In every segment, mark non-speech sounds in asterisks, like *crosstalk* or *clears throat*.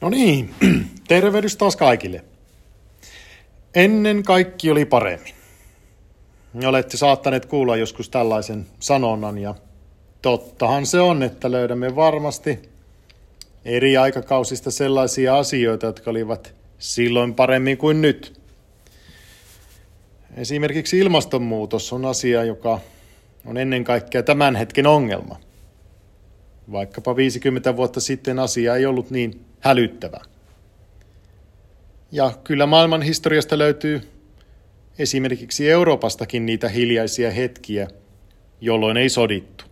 No niin, *clears throat* tervehdys taas kaikille. Ennen kaikki oli paremmin. Olette saattaneet kuulla joskus tällaisen sanonnan ja tottahan se on, että löydämme varmasti eri aikakausista sellaisia asioita, jotka olivat silloin paremmin kuin nyt. Esimerkiksi ilmastonmuutos on asia, joka on ennen kaikkea tämän hetken ongelma. Vaikkapa 50 vuotta sitten asia ei ollut niin hälyttävä. Ja kyllä maailman historiasta löytyy esimerkiksi Euroopastakin niitä hiljaisia hetkiä, jolloin ei sodittu.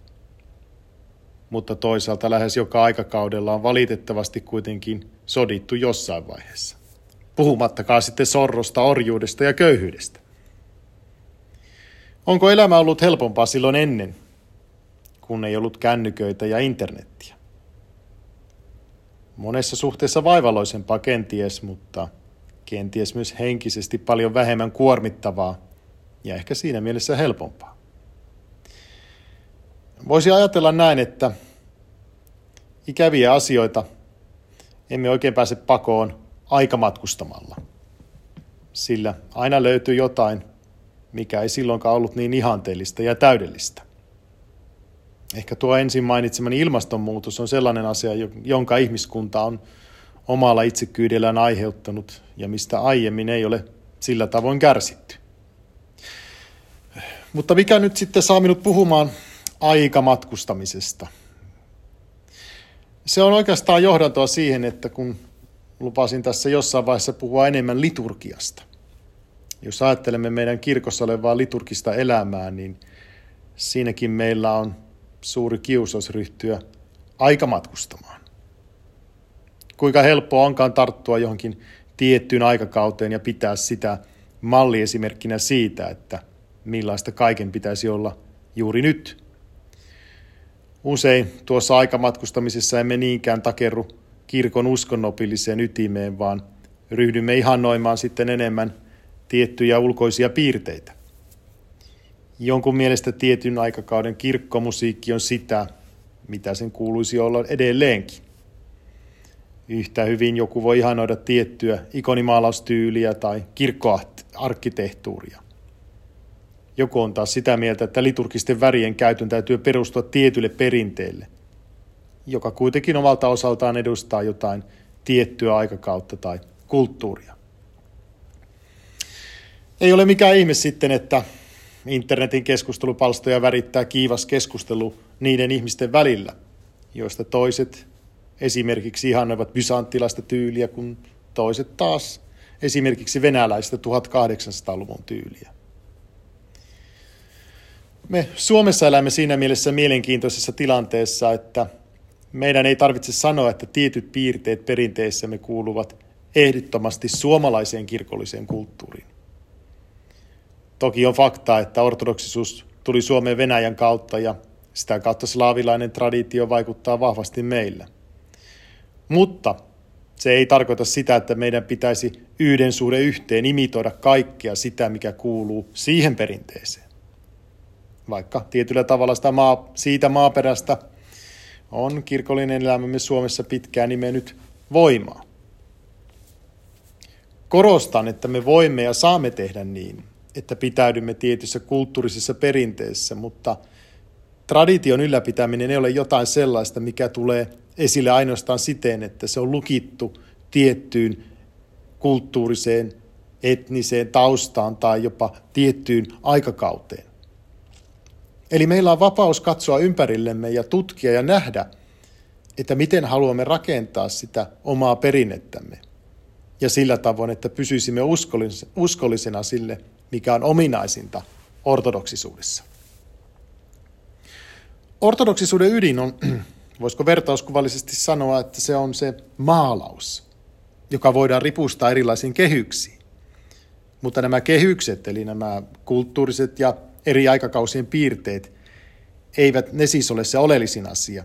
Mutta toisaalta lähes joka aikakaudella on valitettavasti kuitenkin sodittu jossain vaiheessa. Puhumattakaan sitten sorrosta, orjuudesta ja köyhyydestä. Onko elämä ollut helpompaa silloin ennen, kun ei ollut kännyköitä ja internettiä? Monessa suhteessa vaivalloisempaa kenties, mutta kenties myös henkisesti paljon vähemmän kuormittavaa ja ehkä siinä mielessä helpompaa. Voisi ajatella näin, että ikäviä asioita emme oikein pääse pakoon aikamatkustamalla, sillä aina löytyy jotain, mikä ei silloinkaan ollut niin ihanteellista ja täydellistä. Ehkä tuo ensin mainitsemani ilmastonmuutos on sellainen asia, jonka ihmiskunta on omalla itsekyydellään aiheuttanut ja mistä aiemmin ei ole sillä tavoin kärsitty. Mutta mikä nyt sitten saa minut puhumaan aikamatkustamisesta? Se on oikeastaan johdantoa siihen, että kun lupasin tässä jossain vaiheessa puhua enemmän liturgiasta. Jos ajattelemme meidän kirkossa olevaa liturgista elämää, niin siinäkin meillä on suuri kiusaus ryhtyä aikamatkustamaan. Kuinka helppoa onkaan tarttua johonkin tiettyyn aikakauteen ja pitää sitä malliesimerkkinä siitä, että millaista kaiken pitäisi olla juuri nyt. Usein tuossa aikamatkustamisessa emme niinkään takerru kirkon uskonnopilliseen ytimeen, vaan ryhdymme ihannoimaan sitten enemmän tiettyjä ulkoisia piirteitä. Jonkun mielestä tietyn aikakauden kirkkomusiikki on sitä, mitä sen kuuluisi olla edelleenkin. Yhtä hyvin joku voi ihanoida tiettyä ikonimaalaustyyliä tai kirkkoarkkitehtuuria. Joku on taas sitä mieltä, että liturgisten värien käytön täytyy perustua tietylle perinteelle, joka kuitenkin omalta osaltaan edustaa jotain tiettyä aikakautta tai kulttuuria. Ei ole mikään ihme sitten, että internetin keskustelupalstoja värittää kiivas keskustelu niiden ihmisten välillä, joista toiset esimerkiksi ihannoivat bysanttilaista tyyliä, kun toiset taas esimerkiksi venäläistä 1800-luvun tyyliä. Me Suomessa elämme siinä mielessä mielenkiintoisessa tilanteessa, että meidän ei tarvitse sanoa, että tietyt piirteet perinteissämme kuuluvat ehdottomasti suomalaiseen kirkolliseen kulttuuriin. Toki on fakta, että ortodoksisuus tuli Suomeen Venäjän kautta ja sitä kautta slaavilainen traditio vaikuttaa vahvasti meillä. Mutta se ei tarkoita sitä, että meidän pitäisi yhden suhde yhteen imitoida kaikkea sitä, mikä kuuluu siihen perinteeseen. Vaikka tietyllä tavalla sitä maa, siitä maaperästä on kirkollinen elämämme Suomessa pitkään nimennyt voimaa. Korostan, että me voimme ja saamme tehdä niin, että pitäydymme tietyssä kulttuurisessa perinteessä, mutta tradition ylläpitäminen ei ole jotain sellaista, mikä tulee esille ainoastaan siten, että se on lukittu tiettyyn kulttuuriseen, etniseen taustaan tai jopa tiettyyn aikakauteen. Eli meillä on vapaus katsoa ympärillemme ja tutkia ja nähdä, että miten haluamme rakentaa sitä omaa perinnettämme. Ja sillä tavoin, että pysyisimme uskollisena sille, mikä on ominaisinta ortodoksisuudessa. Ortodoksisuuden ydin on, *clears throat* voisiko vertauskuvallisesti sanoa, että se on se maalaus, joka voidaan ripustaa erilaisiin kehyksiin. Mutta nämä kehykset, eli nämä kulttuuriset ja eri aikakausien piirteet, eivät ne siis ole se oleellisin asia,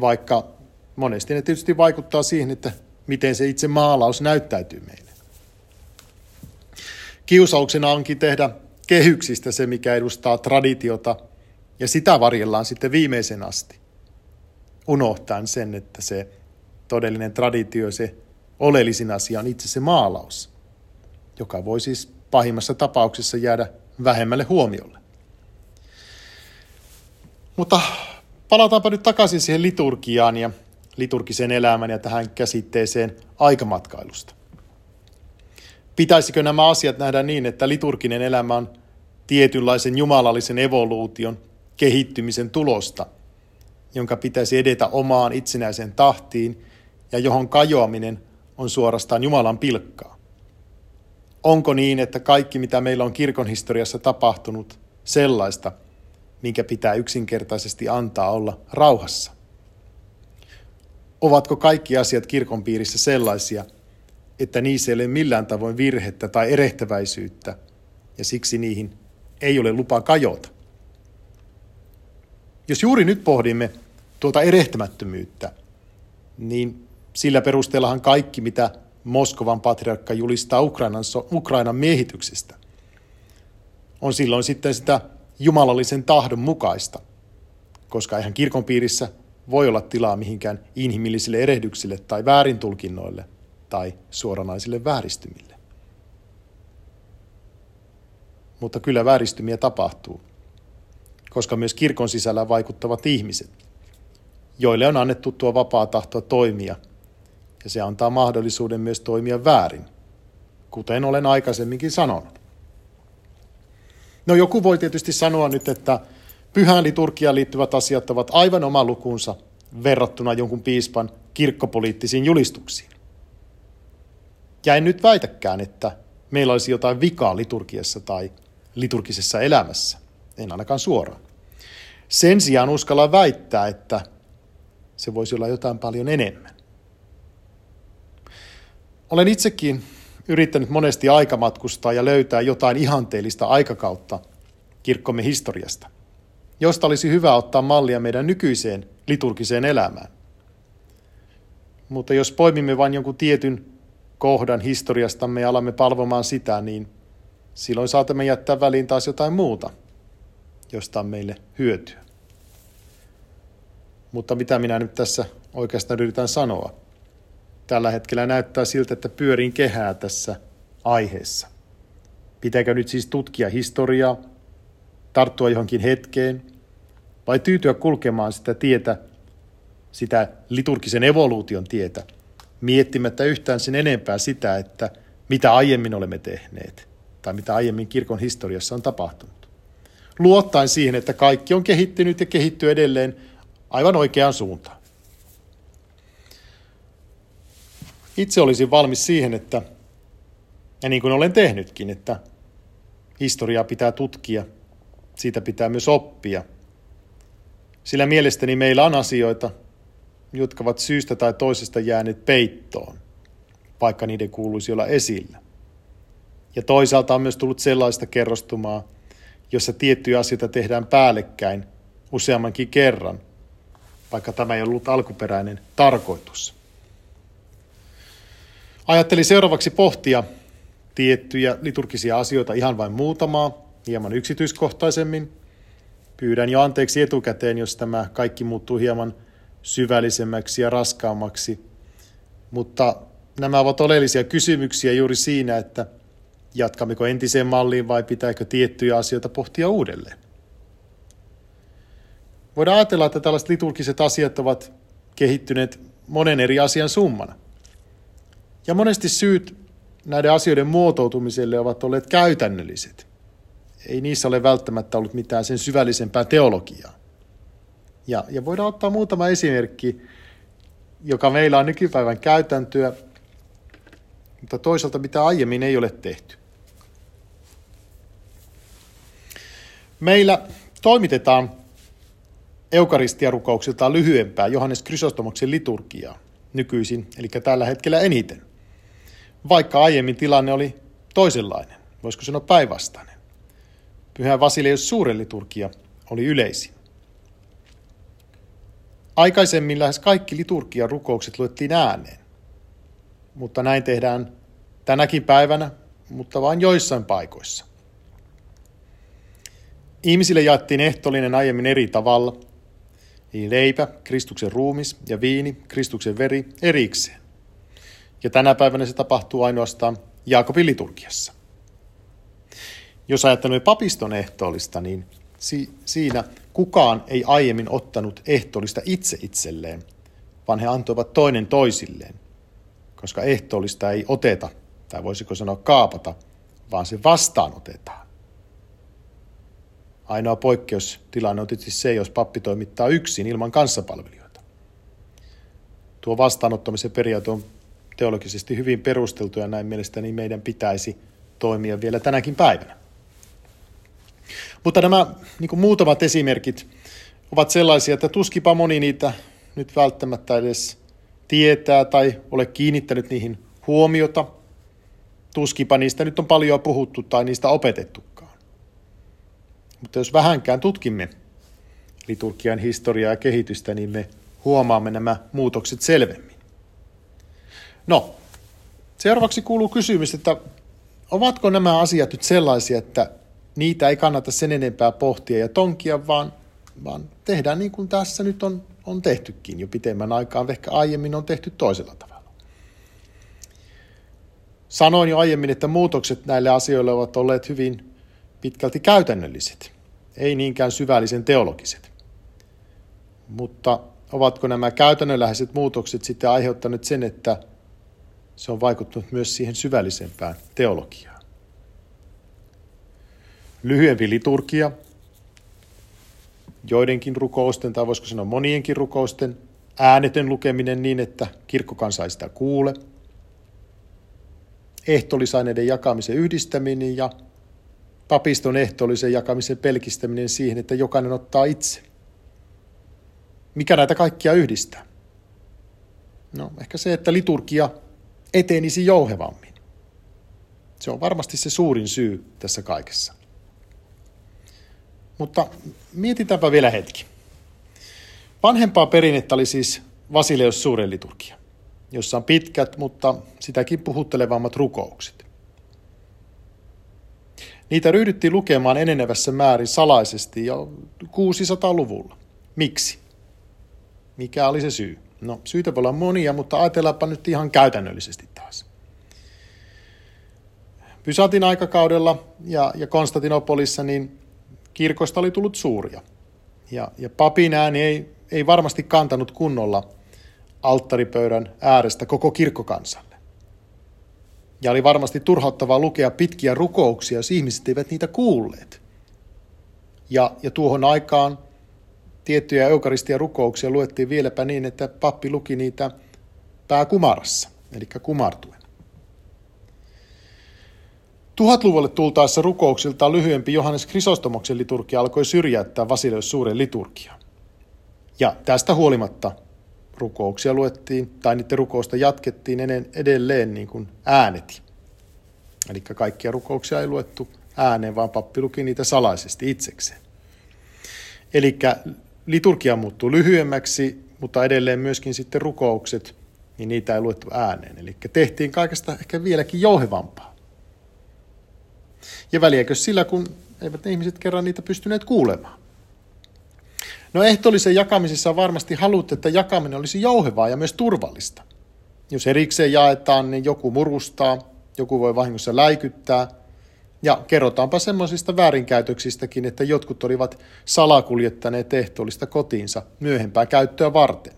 vaikka monesti ne tietysti vaikuttaa siihen, että miten se itse maalaus näyttäytyy meille. Kiusauksena onkin tehdä kehyksistä se, mikä edustaa traditiota, ja sitä varjellaan sitten viimeisen asti. Unohtaen sen, että se todellinen traditio, se oleellisin asia on itse se maalaus, joka voi siis pahimmassa tapauksessa jäädä vähemmälle huomiolle. Mutta palataanpa nyt takaisin siihen liturgiaan ja liturgiseen elämään ja tähän käsitteeseen aikamatkailusta. Pitäisikö nämä asiat nähdä niin, että liturginen elämä on tietynlaisen jumalallisen evoluution kehittymisen tulosta, jonka pitäisi edetä omaan itsenäiseen tahtiin ja johon kajoaminen on suorastaan Jumalan pilkkaa? Onko niin, että kaikki mitä meillä on kirkon historiassa tapahtunut sellaista, minkä pitää yksinkertaisesti antaa olla rauhassa? Ovatko kaikki asiat kirkon piirissä sellaisia, että niissä ei ole millään tavoin virhettä tai erehtäväisyyttä, ja siksi niihin ei ole lupa kajota? Jos juuri nyt pohdimme tuota erehtämättömyyttä, niin sillä perusteellahan kaikki, mitä Moskovan patriarkka julistaa Ukrainan, Ukrainan miehityksestä, on silloin sitten sitä jumalallisen tahdon mukaista, koska eihän kirkon piirissä voi olla tilaa mihinkään inhimillisille erehdyksille tai väärintulkinnoille tai suoranaisille vääristymille. Mutta kyllä vääristymiä tapahtuu, koska myös kirkon sisällä vaikuttavat ihmiset, joille on annettu tuo vapaa tahto toimia, ja se antaa mahdollisuuden myös toimia väärin, kuten olen aikaisemminkin sanonut. No joku voi tietysti sanoa nyt, että pyhään liturgiaan liittyvät asiat ovat aivan oma lukunsa verrattuna jonkun piispan kirkkopoliittisiin julistuksiin. Ja en nyt väitäkään, että meillä olisi jotain vikaa liturgiassa tai liturgisessa elämässä. En ainakaan suoraan. Sen sijaan uskalla väittää, että se voisi olla jotain paljon enemmän. Olen itsekin yrittänyt monesti aikamatkustaa ja löytää jotain ihanteellista aikakautta kirkkomme historiasta, josta olisi hyvä ottaa mallia meidän nykyiseen liturgiseen elämään. Mutta jos poimimme vain jonkun tietyn kohdan historiastamme ja alamme palvomaan sitä, niin silloin saatamme jättää väliin taas jotain muuta, josta on meille hyötyä. Mutta mitä minä nyt tässä oikeastaan yritän sanoa? Tällä hetkellä näyttää siltä, että pyörin kehää tässä aiheessa. Pitääkö nyt siis tutkia historiaa, tarttua johonkin hetkeen, vai tyytyä kulkemaan sitä tietä, sitä liturgisen evoluution tietä, miettimättä yhtään sen enempää sitä, että mitä aiemmin olemme tehneet tai mitä aiemmin kirkon historiassa on tapahtunut. Luottaen siihen, että kaikki on kehittynyt ja kehittyy edelleen aivan oikeaan suuntaan. Itse olisin valmis siihen, että, ja niin kuin olen tehnytkin, että historiaa pitää tutkia, siitä pitää myös oppia. Sillä mielestäni meillä on asioita, jotka ovat syystä tai toisesta jääneet peittoon, vaikka niiden kuuluisi olla esillä. Ja toisaalta on myös tullut sellaista kerrostumaa, jossa tiettyjä asioita tehdään päällekkäin useammankin kerran, vaikka tämä ei ollut alkuperäinen tarkoitus. Ajattelin seuraavaksi pohtia tiettyjä liturgisia asioita ihan vain muutamaa, hieman yksityiskohtaisemmin. Pyydän jo anteeksi etukäteen, jos tämä kaikki muuttuu hieman syvällisemmäksi ja raskaammaksi. Mutta nämä ovat oleellisia kysymyksiä juuri siinä, että jatkammeko entiseen malliin vai pitääkö tiettyjä asioita pohtia uudelleen. Voidaan ajatella, että tällaiset liturgiset asiat ovat kehittyneet monen eri asian summana. Ja monesti syyt näiden asioiden muotoutumiselle ovat olleet käytännölliset. Ei niissä ole välttämättä ollut mitään sen syvällisempää teologiaa. Ja, ja voidaan ottaa muutama esimerkki, joka meillä on nykypäivän käytäntöä, mutta toisaalta mitä aiemmin ei ole tehty. Meillä toimitetaan eukaristiarukouksiltaan lyhyempää Johannes Krysostomoksen liturgiaa nykyisin, eli tällä hetkellä eniten. Vaikka aiemmin tilanne oli toisenlainen, voisiko sanoa päinvastainen. Pyhä Vasileus suuren liturgia oli yleisin. Aikaisemmin lähes kaikki liturgian rukoukset luettiin ääneen, mutta näin tehdään tänäkin päivänä, mutta vain joissain paikoissa. Ihmisille jaettiin ehtolinen aiemmin eri tavalla. Eli leipä, Kristuksen ruumis ja viini, Kristuksen veri erikseen. Ja tänä päivänä se tapahtuu ainoastaan Jaakobin liturgiassa. Jos ajattelemme papiston ehtoollista, niin si- siinä kukaan ei aiemmin ottanut ehtoollista itse itselleen, vaan he antoivat toinen toisilleen, koska ehtoollista ei oteta, tai voisiko sanoa kaapata, vaan se vastaanotetaan. Ainoa poikkeustilanne on tietysti se, jos pappi toimittaa yksin ilman kanssapalvelijoita. Tuo vastaanottamisen periaate on teologisesti hyvin perusteltu ja näin mielestäni meidän pitäisi toimia vielä tänäkin päivänä. Mutta nämä niin kuin muutamat esimerkit ovat sellaisia, että tuskipa moni niitä nyt välttämättä edes tietää tai ole kiinnittänyt niihin huomiota. Tuskipa niistä nyt on paljon puhuttu tai niistä opetettukaan. Mutta jos vähänkään tutkimme liturgian historiaa ja kehitystä, niin me huomaamme nämä muutokset selvemmin. No, seuraavaksi kuuluu kysymys, että ovatko nämä asiat nyt sellaisia, että niitä ei kannata sen enempää pohtia ja tonkia, vaan, vaan tehdään niin kuin tässä nyt on, on tehtykin jo pitemmän aikaa, ehkä aiemmin on tehty toisella tavalla. Sanoin jo aiemmin, että muutokset näille asioille ovat olleet hyvin pitkälti käytännölliset, ei niinkään syvällisen teologiset. Mutta ovatko nämä käytännönläheiset muutokset sitten aiheuttaneet sen, että se on vaikuttanut myös siihen syvällisempään teologiaan? Lyhyempi liturgia, joidenkin rukousten, tai voisiko sanoa monienkin rukousten, äänetön lukeminen niin, että kirkkokansa ei sitä kuule, ehtollisaineiden jakamisen yhdistäminen ja papiston ehtoollisen jakamisen pelkistäminen siihen, että jokainen ottaa itse. Mikä näitä kaikkia yhdistää? No ehkä se, että liturgia etenisi jouhevammin. Se on varmasti se suurin syy tässä kaikessa. Mutta mietitäänpä vielä hetki. Vanhempaa perinnettä oli siis Vasileus suuren liturgia, jossa on pitkät, mutta sitäkin puhuttelevammat rukoukset. Niitä ryhdyttiin lukemaan enenevässä määrin salaisesti jo 600-luvulla. Miksi? Mikä oli se syy? No, syitä voi olla monia, mutta ajatellaanpa nyt ihan käytännöllisesti taas. Pysatin aikakaudella ja, ja Konstantinopolissa niin kirkosta oli tullut suuria. Ja, ja papin ääni ei, ei varmasti kantanut kunnolla alttaripöydän äärestä koko kirkkokansalle. Ja oli varmasti turhauttavaa lukea pitkiä rukouksia, jos ihmiset eivät niitä kuulleet. Ja, ja tuohon aikaan tiettyjä eukaristia rukouksia luettiin vieläpä niin, että pappi luki niitä pääkumarassa, eli kumartuen. Tuhatluvulle tultaessa rukouksiltaan lyhyempi Johannes Krisostomoksen liturgia alkoi syrjäyttää Vasileus suuren liturgia. Ja tästä huolimatta rukouksia luettiin, tai niiden rukousta jatkettiin edelleen niin kuin ääneti. Eli kaikkia rukouksia ei luettu ääneen, vaan pappi luki niitä salaisesti itsekseen. Eli liturgia muuttui lyhyemmäksi, mutta edelleen myöskin sitten rukoukset, niin niitä ei luettu ääneen. Eli tehtiin kaikesta ehkä vieläkin jouhevampaa. Ja väliäkö sillä, kun eivät ne ihmiset kerran niitä pystyneet kuulemaan? No ehtoollisen jakamisessa on varmasti haluttu, että jakaminen olisi jouhevaa ja myös turvallista. Jos erikseen jaetaan, niin joku murustaa, joku voi vahingossa läikyttää. Ja kerrotaanpa semmoisista väärinkäytöksistäkin, että jotkut olivat salakuljettaneet ehtoollista kotiinsa myöhempää käyttöä varten.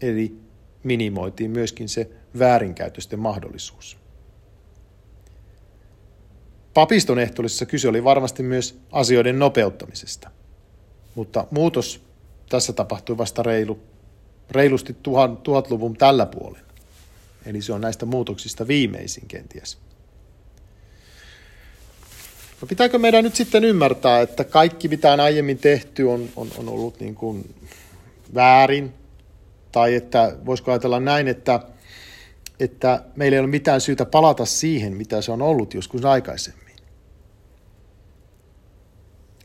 Eli minimoitiin myöskin se väärinkäytösten mahdollisuus. Papiston ehtoollisessa kyse oli varmasti myös asioiden nopeuttamisesta. Mutta muutos tässä tapahtui vasta reilu, reilusti tuhat, tuhatluvun tällä puolella. Eli se on näistä muutoksista viimeisin kenties. No pitääkö meidän nyt sitten ymmärtää, että kaikki mitä on aiemmin tehty on, on, on ollut niin kuin väärin? Tai että voisiko ajatella näin, että, että meillä ei ole mitään syytä palata siihen, mitä se on ollut joskus aikaisemmin?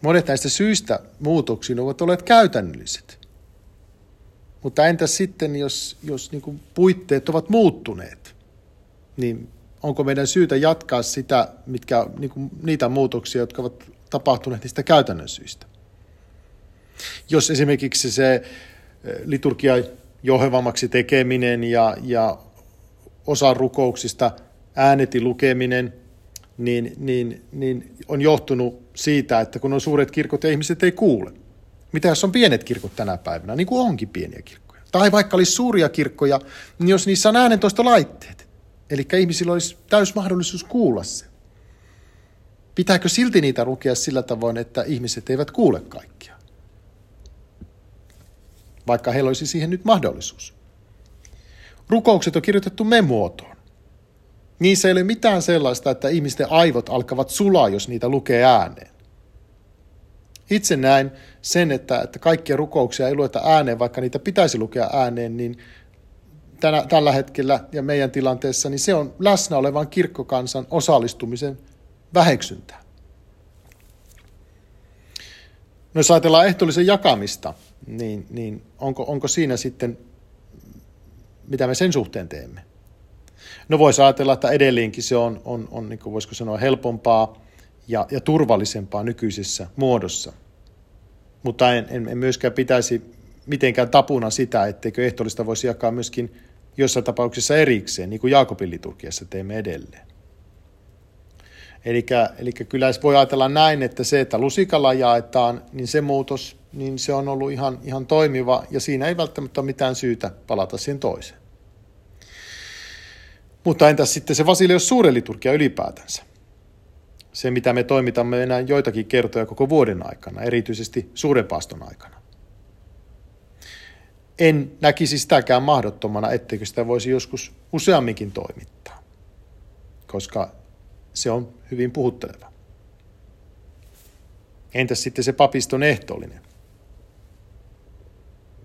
Monet näistä syistä muutoksiin ovat olleet käytännölliset. Mutta entäs sitten, jos, jos niin kuin puitteet ovat muuttuneet, niin onko meidän syytä jatkaa sitä, mitkä, niin kuin niitä muutoksia, jotka ovat tapahtuneet niistä käytännön syistä? Jos esimerkiksi se eh, liturgia johevammaksi tekeminen ja, ja osa rukouksista ääneti lukeminen, niin, niin, niin on johtunut siitä, että kun on suuret kirkot ja ihmiset ei kuule. Mitä jos on pienet kirkot tänä päivänä, niin kuin onkin pieniä kirkkoja. Tai vaikka olisi suuria kirkkoja, niin jos niissä on äänentoistolaitteet, eli ihmisillä olisi täys mahdollisuus kuulla se. Pitääkö silti niitä lukea sillä tavoin, että ihmiset eivät kuule kaikkia? Vaikka heillä olisi siihen nyt mahdollisuus. Rukoukset on kirjoitettu me-muotoon. Niissä ei ole mitään sellaista, että ihmisten aivot alkavat sulaa, jos niitä lukee ääneen. Itse näen sen, että, että kaikkia rukouksia ei lueta ääneen, vaikka niitä pitäisi lukea ääneen, niin tänä, tällä hetkellä ja meidän tilanteessa, niin se on läsnä olevan kirkkokansan osallistumisen väheksyntää. No jos ajatellaan ehtoollisen jakamista, niin, niin onko, onko siinä sitten, mitä me sen suhteen teemme? No voisi ajatella, että edelleenkin se on, on, on niin kuin voisiko sanoa, helpompaa ja, ja turvallisempaa nykyisessä muodossa. Mutta en, en, en myöskään pitäisi mitenkään tapuna sitä, etteikö ehtoollista voisi jakaa myöskin jossain tapauksessa erikseen, niin kuin Jaakobin liturgiassa teemme edelleen. Eli kyllä voi ajatella näin, että se, että lusikalla jaetaan, niin se muutos, niin se on ollut ihan, ihan toimiva ja siinä ei välttämättä ole mitään syytä palata siihen toiseen. Mutta entäs sitten se Vasilios suuren liturgia ylipäätänsä? Se, mitä me toimitamme enää joitakin kertoja koko vuoden aikana, erityisesti suuren paaston aikana. En näkisi sitäkään mahdottomana, etteikö sitä voisi joskus useamminkin toimittaa, koska se on hyvin puhutteleva. Entäs sitten se papiston ehtoollinen?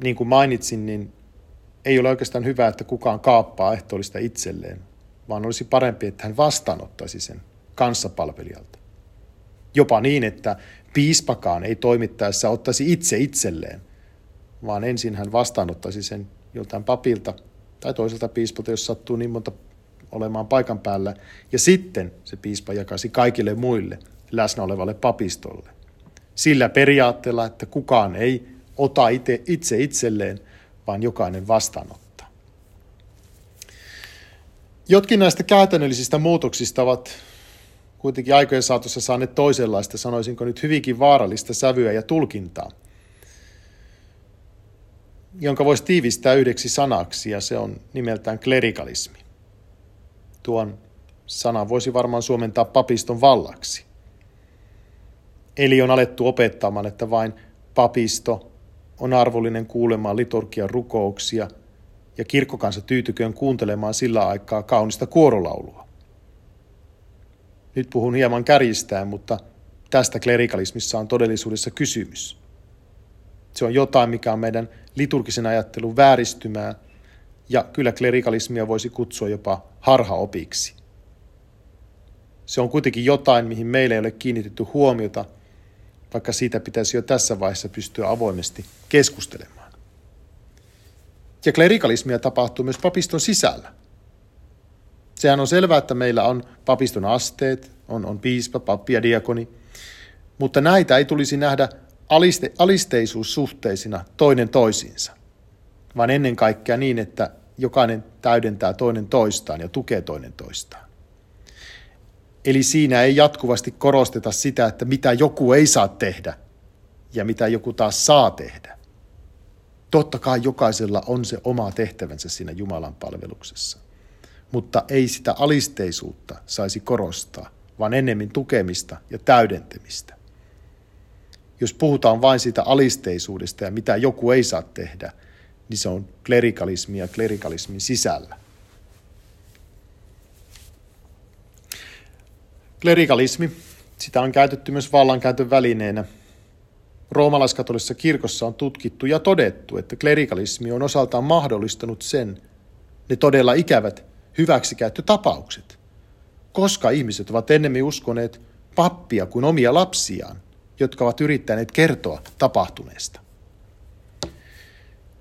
Niin kuin mainitsin, niin ei ole oikeastaan hyvä, että kukaan kaappaa ehtoollista itselleen, vaan olisi parempi, että hän vastaanottaisi sen kanssapalvelijalta. Jopa niin, että piispakaan ei toimittaessa ottaisi itse itselleen, vaan ensin hän vastaanottaisi sen joltain papilta tai toiselta piispalta, jos sattuu niin monta olemaan paikan päällä, ja sitten se piispa jakasi kaikille muille läsnä olevalle papistolle. Sillä periaatteella, että kukaan ei ota itse, itse itselleen, vaan jokainen vastaanottaa. Jotkin näistä käytännöllisistä muutoksista ovat kuitenkin aikojen saatossa saaneet toisenlaista, sanoisinko nyt hyvinkin vaarallista sävyä ja tulkintaa, jonka voisi tiivistää yhdeksi sanaksi, ja se on nimeltään klerikalismi. Tuon sanan voisi varmaan suomentaa papiston vallaksi. Eli on alettu opettamaan, että vain papisto on arvollinen kuulemaan liturgian rukouksia ja kirkkokansa tyytyköön kuuntelemaan sillä aikaa kaunista kuorolaulua. Nyt puhun hieman kärjistään, mutta tästä klerikalismissa on todellisuudessa kysymys. Se on jotain, mikä on meidän liturgisen ajattelun vääristymää ja kyllä klerikalismia voisi kutsua jopa harhaopiksi. Se on kuitenkin jotain, mihin meillä ei ole kiinnitetty huomiota, vaikka siitä pitäisi jo tässä vaiheessa pystyä avoimesti keskustelemaan. Ja klerikalismia tapahtuu myös papiston sisällä. Sehän on selvää, että meillä on papiston asteet, on, on piispa, pappi ja diakoni, mutta näitä ei tulisi nähdä aliste, alisteisuussuhteisina toinen toisiinsa – vaan ennen kaikkea niin, että jokainen täydentää toinen toistaan ja tukee toinen toistaan. Eli siinä ei jatkuvasti korosteta sitä, että mitä joku ei saa tehdä ja mitä joku taas saa tehdä. Totta kai jokaisella on se oma tehtävänsä siinä Jumalan palveluksessa, mutta ei sitä alisteisuutta saisi korostaa, vaan ennemmin tukemista ja täydentämistä. Jos puhutaan vain siitä alisteisuudesta ja mitä joku ei saa tehdä – niin se on klerikalismia klerikalismin sisällä. Klerikalismi, sitä on käytetty myös vallankäytön välineenä. Roomalaiskatolisessa kirkossa on tutkittu ja todettu, että klerikalismi on osaltaan mahdollistanut sen, ne todella ikävät hyväksikäyttötapaukset, koska ihmiset ovat ennemmin uskoneet pappia kuin omia lapsiaan, jotka ovat yrittäneet kertoa tapahtuneesta.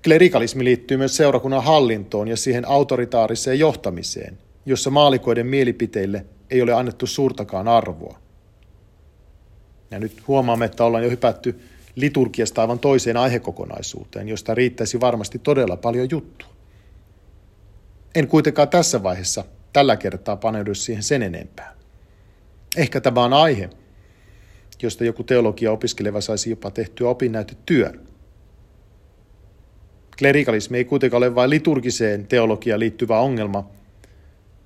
Klerikalismi liittyy myös seurakunnan hallintoon ja siihen autoritaariseen johtamiseen, jossa maalikoiden mielipiteille ei ole annettu suurtakaan arvoa. Ja nyt huomaamme, että ollaan jo hypätty liturgiasta aivan toiseen aihekokonaisuuteen, josta riittäisi varmasti todella paljon juttua. En kuitenkaan tässä vaiheessa tällä kertaa paneudu siihen sen enempää. Ehkä tämä on aihe, josta joku teologia opiskeleva saisi jopa tehtyä opinnäytetyön. Klerikalismi ei kuitenkaan ole vain liturgiseen teologiaan liittyvä ongelma,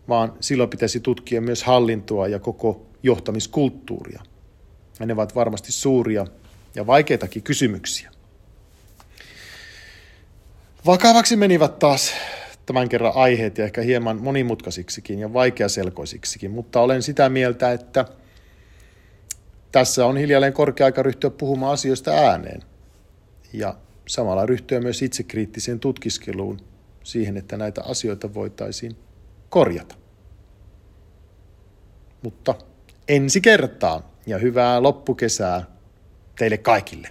vaan silloin pitäisi tutkia myös hallintoa ja koko johtamiskulttuuria. Ja ne ovat varmasti suuria ja vaikeitakin kysymyksiä. Vakavaksi menivät taas tämän kerran aiheet ja ehkä hieman monimutkaisiksikin ja vaikeaselkoisiksikin, mutta olen sitä mieltä, että tässä on hiljalleen korkea aika ryhtyä puhumaan asioista ääneen ja samalla ryhtyä myös itsekriittiseen tutkiskeluun siihen, että näitä asioita voitaisiin korjata. Mutta ensi kertaan ja hyvää loppukesää teille kaikille.